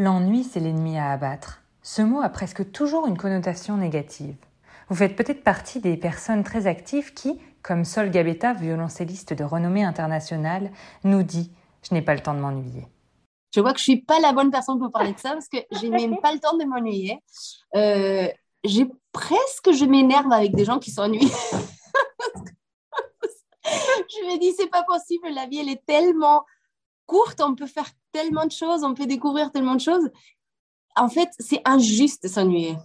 L'ennui, c'est l'ennemi à abattre. Ce mot a presque toujours une connotation négative. Vous faites peut-être partie des personnes très actives qui, comme Sol Gabetta, violoncelliste de renommée internationale, nous dit Je n'ai pas le temps de m'ennuyer. Je vois que je suis pas la bonne personne pour parler de ça parce que j'ai même pas le temps de m'ennuyer. Euh, j'ai presque, je m'énerve avec des gens qui s'ennuient. je me dis, c'est pas possible, la vie, elle est tellement courte, on peut faire tellement de choses, on peut découvrir tellement de choses. En fait, c'est injuste de s'ennuyer.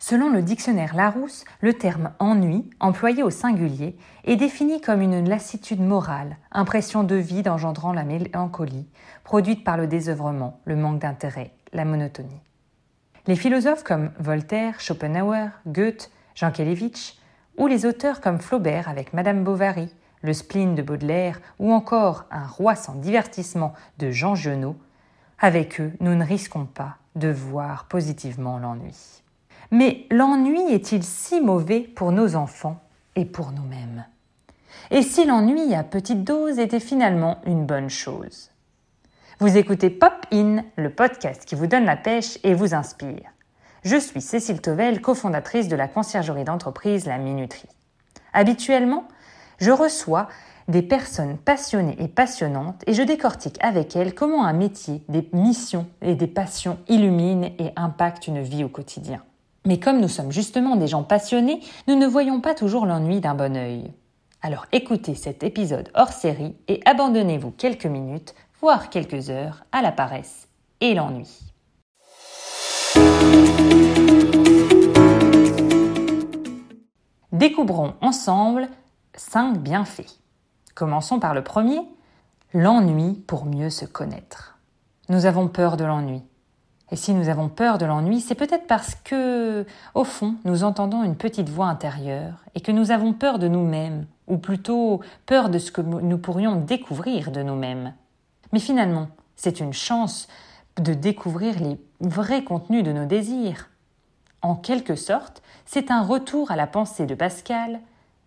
Selon le dictionnaire Larousse, le terme ennui, employé au singulier, est défini comme une lassitude morale, impression de vide engendrant la mélancolie, produite par le désœuvrement, le manque d'intérêt, la monotonie. Les philosophes comme Voltaire, Schopenhauer, Goethe, Jean Kelevitch, ou les auteurs comme Flaubert avec Madame Bovary, le spleen de Baudelaire ou encore Un roi sans divertissement de Jean Genot, avec eux, nous ne risquons pas de voir positivement l'ennui. Mais l'ennui est-il si mauvais pour nos enfants et pour nous-mêmes? Et si l'ennui à petite dose était finalement une bonne chose? Vous écoutez Pop In, le podcast qui vous donne la pêche et vous inspire. Je suis Cécile Tovel, cofondatrice de la conciergerie d'entreprise La Minuterie. Habituellement, je reçois des personnes passionnées et passionnantes et je décortique avec elles comment un métier, des missions et des passions illuminent et impactent une vie au quotidien. Mais comme nous sommes justement des gens passionnés, nous ne voyons pas toujours l'ennui d'un bon œil. Alors écoutez cet épisode hors série et abandonnez-vous quelques minutes, voire quelques heures, à la paresse et l'ennui. Découvrons ensemble 5 bienfaits. Commençons par le premier, l'ennui pour mieux se connaître. Nous avons peur de l'ennui. Et si nous avons peur de l'ennui, c'est peut-être parce que, au fond, nous entendons une petite voix intérieure et que nous avons peur de nous-mêmes, ou plutôt peur de ce que nous pourrions découvrir de nous-mêmes. Mais finalement, c'est une chance de découvrir les vrais contenus de nos désirs. En quelque sorte, c'est un retour à la pensée de Pascal.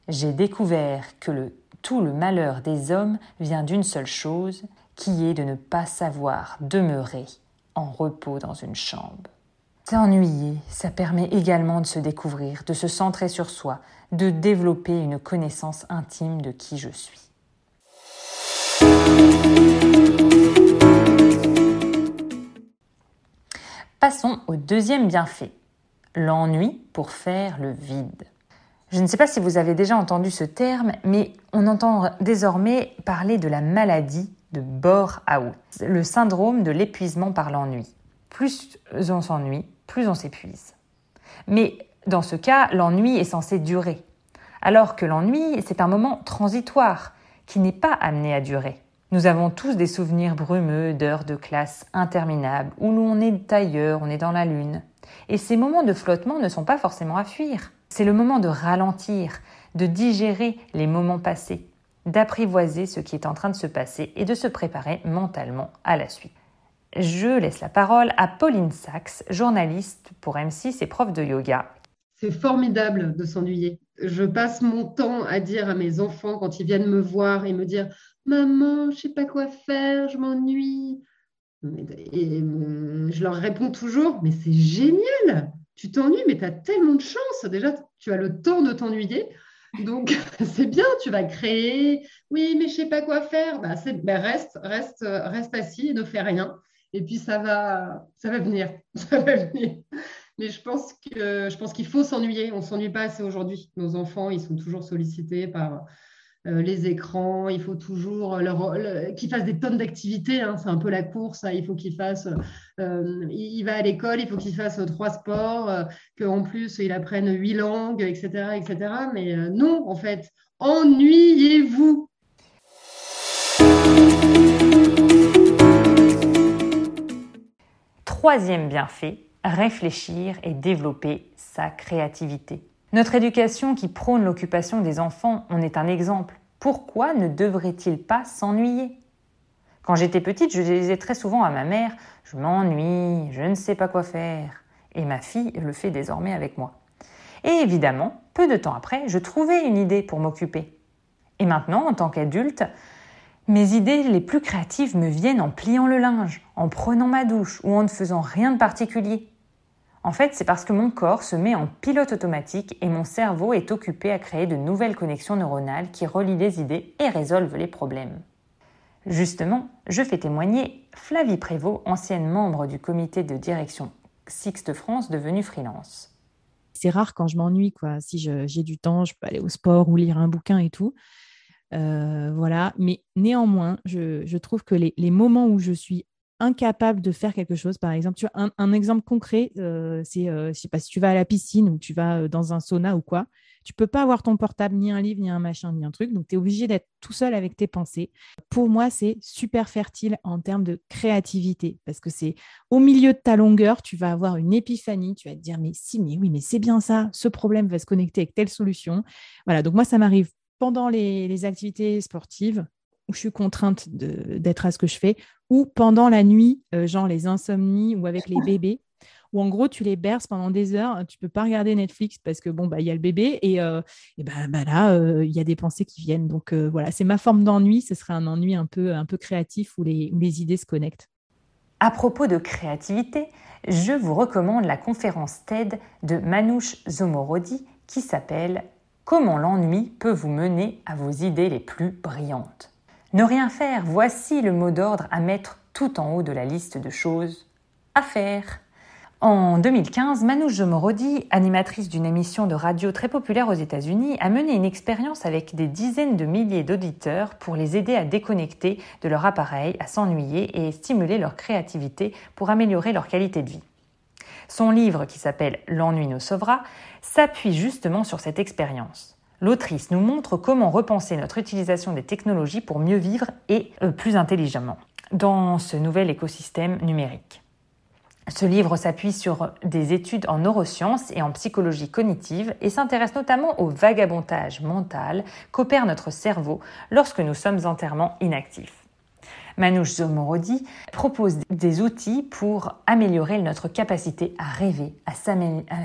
J'ai découvert que tout le malheur des hommes vient d'une seule chose, qui est de ne pas savoir demeurer en repos dans une chambre. S'ennuyer, ça permet également de se découvrir, de se centrer sur soi, de développer une connaissance intime de qui je suis. Passons au deuxième bienfait, l'ennui pour faire le vide. Je ne sais pas si vous avez déjà entendu ce terme, mais on entend désormais parler de la maladie de bore-out, le syndrome de l'épuisement par l'ennui. Plus on s'ennuie, plus on s'épuise. Mais dans ce cas, l'ennui est censé durer, alors que l'ennui, c'est un moment transitoire qui n'est pas amené à durer. Nous avons tous des souvenirs brumeux d'heures de classe interminables où l'on est ailleurs, on est dans la lune. Et ces moments de flottement ne sont pas forcément à fuir. C'est le moment de ralentir, de digérer les moments passés, d'apprivoiser ce qui est en train de se passer et de se préparer mentalement à la suite. Je laisse la parole à Pauline Sachs, journaliste pour M6 et prof de yoga. C'est formidable de s'ennuyer. Je passe mon temps à dire à mes enfants quand ils viennent me voir et me dire Maman, je sais pas quoi faire, je m'ennuie. Et euh, je leur réponds toujours Mais c'est génial Tu t'ennuies, mais tu as tellement de chance. Déjà, tu as le temps de t'ennuyer. Donc, c'est bien, tu vas créer. Oui, mais je sais pas quoi faire. Bah, ben, reste, reste, reste assis et ne fais rien. Et puis, ça va, ça va venir. Ça va venir. Mais je pense que je pense qu'il faut s'ennuyer. On ne s'ennuie pas assez aujourd'hui. Nos enfants, ils sont toujours sollicités par euh, les écrans, il faut toujours leur, qu'ils fassent des tonnes d'activités, hein, c'est un peu la course, hein, il faut qu'ils fassent, euh, il va à l'école, il faut qu'il fasse trois sports, euh, qu'en plus il apprenne huit langues, etc. etc. Mais non, en fait, ennuyez-vous. Troisième bienfait, réfléchir et développer sa créativité. Notre éducation qui prône l'occupation des enfants en est un exemple. Pourquoi ne devrait-il pas s'ennuyer? Quand j'étais petite, je disais très souvent à ma mère Je m'ennuie, je ne sais pas quoi faire. Et ma fille le fait désormais avec moi. Et évidemment, peu de temps après, je trouvais une idée pour m'occuper. Et maintenant, en tant qu'adulte, Mes idées les plus créatives me viennent en pliant le linge, en prenant ma douche ou en ne faisant rien de particulier. En fait, c'est parce que mon corps se met en pilote automatique et mon cerveau est occupé à créer de nouvelles connexions neuronales qui relient les idées et résolvent les problèmes. Justement, je fais témoigner Flavie Prévost, ancienne membre du comité de direction Sixte France devenue freelance. C'est rare quand je m'ennuie, quoi. Si j'ai du temps, je peux aller au sport ou lire un bouquin et tout. Euh, voilà. Mais néanmoins, je, trouve que les, les, moments où je suis incapable de faire quelque chose. Par exemple, tu as un, exemple concret, euh, c'est, euh, sais pas, si tu vas à la piscine ou tu vas euh, dans un sauna ou quoi, tu peux pas avoir ton portable, ni un livre, ni un machin, ni un truc. Donc, tu es obligé d'être tout seul avec tes pensées. Pour moi, c'est super fertile en termes de créativité parce que c'est au milieu de ta longueur, tu vas avoir une épiphanie, tu vas te dire, mais si, mais oui, mais c'est bien ça, ce problème va se connecter avec telle solution. Voilà, donc moi, ça m'arrive pendant les activités sportives où je suis contrainte d'être à ce que je fais, ou pendant la nuit, euh, genre les insomnies ou avec les bébés, où en gros tu les berces pendant des heures, tu peux pas regarder Netflix parce que bon bah il y a le bébé et, euh, bah, bah, là euh, il y a des pensées qui viennent. Donc voilà, c'est ma forme d'ennui. Ce serait un ennui un peu un peu créatif où les, où les idées se connectent. À propos de créativité, je vous recommande la conférence TED de Manouche Zomorodi qui s'appelle Comment l'ennui peut vous mener à vos idées les plus brillantes. Ne rien faire, voici le mot d'ordre à mettre tout en haut de la liste de choses à faire. En 2015, Manouche Jomorodi, animatrice d'une émission de radio très populaire aux États-Unis, a mené une expérience avec des dizaines de milliers d'auditeurs pour les aider à déconnecter de leur appareil, à s'ennuyer et stimuler leur créativité pour améliorer leur qualité de vie. Son livre, qui s'appelle L'ennui nous sauvera, s'appuie justement sur cette expérience l'autrice nous montre comment repenser notre utilisation des technologies pour mieux vivre et euh, plus intelligemment dans ce nouvel écosystème numérique. Ce livre s'appuie sur des études en neurosciences et en psychologie cognitive et s'intéresse notamment au vagabondage mental qu'opère notre cerveau lorsque nous sommes entièrement inactifs. Manouche Zomorodi propose des outils pour améliorer notre capacité à rêver, à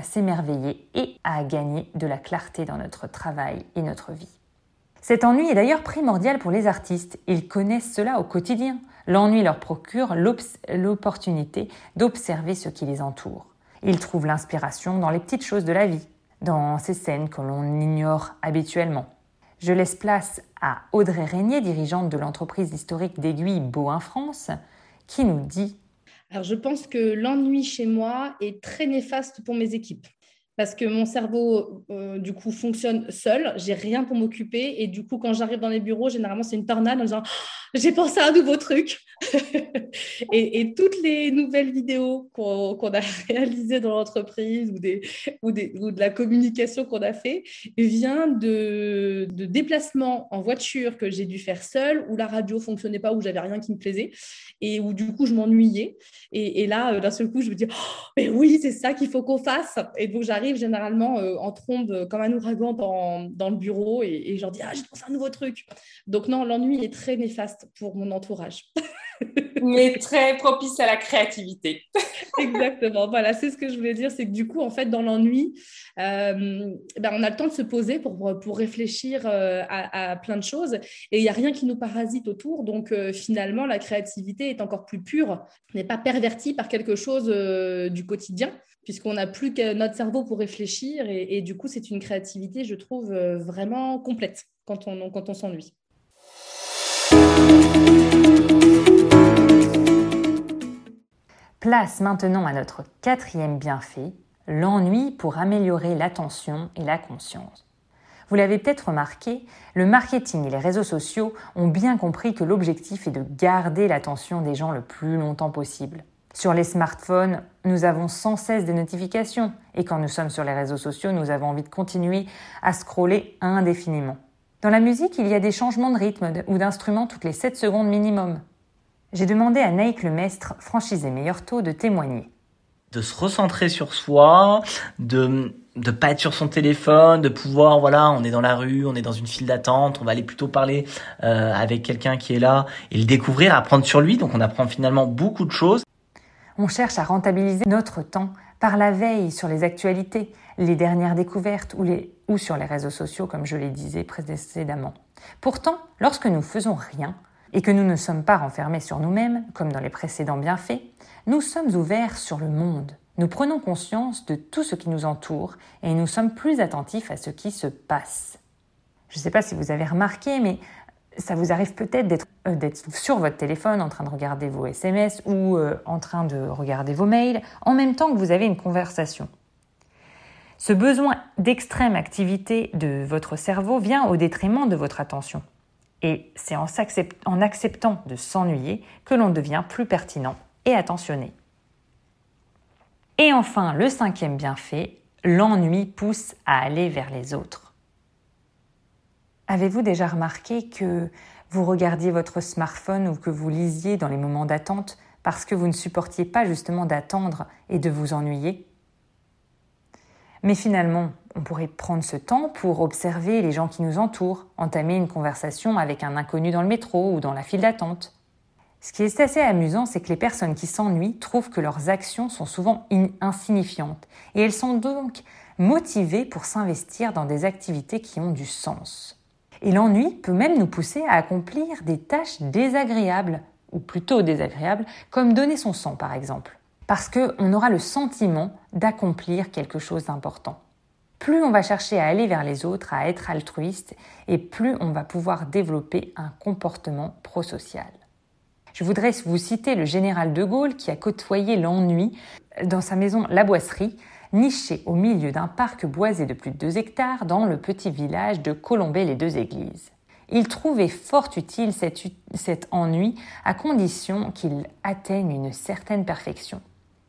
s'émerveiller et à gagner de la clarté dans notre travail et notre vie. Cet ennui est d'ailleurs primordial pour les artistes. Ils connaissent cela au quotidien. L'ennui leur procure l'opportunité d'observer ce qui les entoure. Ils trouvent l'inspiration dans les petites choses de la vie, dans ces scènes que l'on ignore habituellement. Je laisse place à Audrey Régnier, dirigeante de l'entreprise historique d'aiguilles Beauin France, qui nous dit Alors, je pense que l'ennui chez moi est très néfaste pour mes équipes parce que mon cerveau, euh, du coup, fonctionne seul. J'ai rien pour m'occuper. Et du coup, quand j'arrive dans les bureaux, généralement, c'est une tornade en disant J'ai pensé à un nouveau truc. et, toutes les nouvelles vidéos qu'on a réalisées dans l'entreprise ou, des, ou, de la communication qu'on a fait vient de, de déplacements en voiture que j'ai dû faire seul, où la radio fonctionnait pas, où j'avais rien qui me plaisait, et où du coup, je m'ennuyais. Et, là, euh, d'un seul coup, je me dis oh, Mais oui, c'est ça qu'il faut qu'on fasse. Et donc, j'arrive généralement euh, en trombe euh, comme un ouragan dans, le bureau et, et je leur dis Ah, j'ai pensé un nouveau truc. Donc, non, l'ennui est très néfaste pour mon entourage. Mais très propice à la créativité. Exactement. Voilà, c'est ce que je voulais dire. C'est que du coup, en fait, dans l'ennui, euh, ben, on a le temps de se poser pour, pour réfléchir à, plein de choses. Et il n'y a rien qui nous parasite autour. Donc, finalement, la créativité est encore plus pure, n'est pas pervertie par quelque chose du quotidien puisqu'on n'a plus que notre cerveau pour réfléchir. Et, du coup, c'est une créativité, je trouve, euh, vraiment complète quand on, quand on s'ennuie. Place maintenant à notre quatrième bienfait, l'ennui pour améliorer l'attention et la conscience. Vous l'avez peut-être remarqué, le marketing et les réseaux sociaux ont bien compris que l'objectif est de garder l'attention des gens le plus longtemps possible. Sur les smartphones, nous avons sans cesse des notifications et quand nous sommes sur les réseaux sociaux, nous avons envie de continuer à scroller indéfiniment. Dans la musique, il y a des changements de rythme ou d'instrument toutes les 7 secondes minimum. J'ai demandé à Naïk Lemestre, franchisé Meilleur Taux, de témoigner. De se recentrer sur soi, de de pas être sur son téléphone, de pouvoir voilà, on est dans la rue, on est dans une file d'attente, on va aller plutôt parler euh, avec quelqu'un qui est là et le découvrir, apprendre sur lui. Donc on apprend finalement beaucoup de choses. On cherche à rentabiliser notre temps par la veille sur les actualités, les dernières découvertes ou, sur les réseaux sociaux, comme je les disais précédemment. Pourtant, lorsque nous faisons rien, et que nous ne sommes pas renfermés sur nous-mêmes, comme dans les précédents bienfaits, nous sommes ouverts sur le monde. Nous prenons conscience de tout ce qui nous entoure et nous sommes plus attentifs à ce qui se passe. Je ne sais pas si vous avez remarqué, mais ça vous arrive peut-être euh, d'être sur votre téléphone en train de regarder vos SMS ou euh, en train de regarder vos mails en même temps que vous avez une conversation. Ce besoin d'extrême activité de votre cerveau vient au détriment de votre attention. Et c'est en, en acceptant de s'ennuyer que l'on devient plus pertinent et attentionné. Et enfin, le cinquième bienfait, l'ennui pousse à aller vers les autres. Avez-vous déjà remarqué que vous regardiez votre smartphone ou que vous lisiez dans les moments d'attente parce que vous ne supportiez pas justement d'attendre et de vous ennuyer? Mais finalement, on pourrait prendre ce temps pour observer les gens qui nous entourent, entamer une conversation avec un inconnu dans le métro ou dans la file d'attente. Ce qui est assez amusant, c'est que les personnes qui s'ennuient trouvent que leurs actions sont souvent insignifiantes et elles sont donc motivées pour s'investir dans des activités qui ont du sens. Et l'ennui peut même nous pousser à accomplir des tâches désagréables, ou plutôt désagréables, comme donner son sang par exemple, parce qu'on aura le sentiment d'accomplir quelque chose d'important. Plus on va chercher à aller vers les autres, à être altruiste, et plus on va pouvoir développer un comportement prosocial. Je voudrais vous citer le général de Gaulle qui a côtoyé l'ennui dans sa maison La Boisserie, niché au milieu d'un parc boisé de plus de 2 hectares dans le petit village de Colombay-les-Deux-Églises. Il trouvait fort utile cet, cet ennui à condition qu'il atteigne une certaine perfection.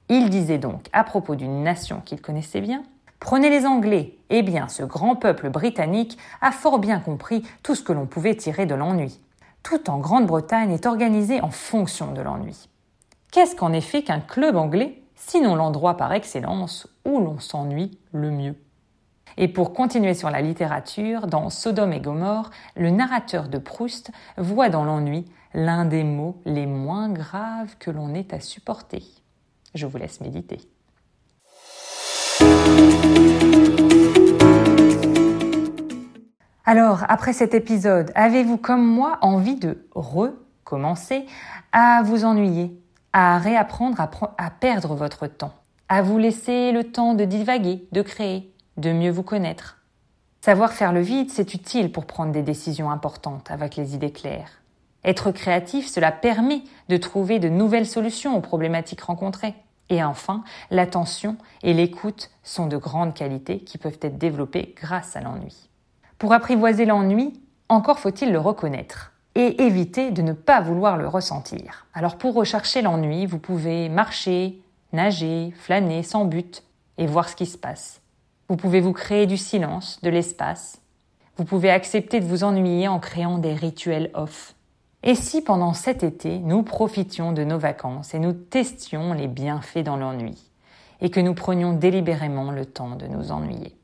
Il disait donc à propos d'une nation qu'il connaissait bien Prenez les Anglais. Eh bien, ce grand peuple britannique a fort bien compris tout ce que l'on pouvait tirer de l'ennui. Tout en Grande-Bretagne est organisé en fonction de l'ennui. Qu'est-ce qu'en effet qu'un club anglais sinon l'endroit par excellence où l'on s'ennuie le mieux. Et pour continuer sur la littérature, dans Sodome et Gomorre, le narrateur de Proust voit dans l'ennui l'un des mots les moins graves que l'on ait à supporter. Je vous laisse méditer. Alors, après cet épisode, avez-vous comme moi envie de recommencer à vous ennuyer? À réapprendre à, perdre votre temps, à vous laisser le temps de divaguer, de créer, de mieux vous connaître. Savoir faire le vide, c'est utile pour prendre des décisions importantes avec les idées claires. Être créatif, cela permet de trouver de nouvelles solutions aux problématiques rencontrées. Et enfin, l'attention et l'écoute sont de grandes qualités qui peuvent être développées grâce à l'ennui. Pour apprivoiser l'ennui, encore faut-il le reconnaître et éviter de ne pas vouloir le ressentir. Alors pour rechercher l'ennui, vous pouvez marcher, nager, flâner sans but et voir ce qui se passe. Vous pouvez vous créer du silence, de l'espace. Vous pouvez accepter de vous ennuyer en créant des rituels off. Et si pendant cet été, nous profitions de nos vacances et nous testions les bienfaits dans l'ennui, et que nous prenions délibérément le temps de nous ennuyer?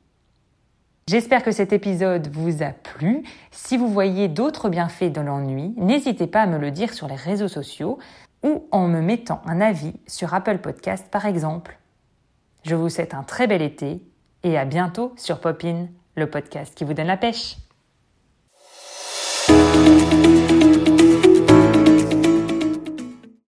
J'espère que cet épisode vous a plu. Si vous voyez d'autres bienfaits de l'ennui, n'hésitez pas à me le dire sur les réseaux sociaux ou en me mettant un avis sur Apple Podcast par exemple. Je vous souhaite un très bel été et à bientôt sur Popin, le podcast qui vous donne la pêche.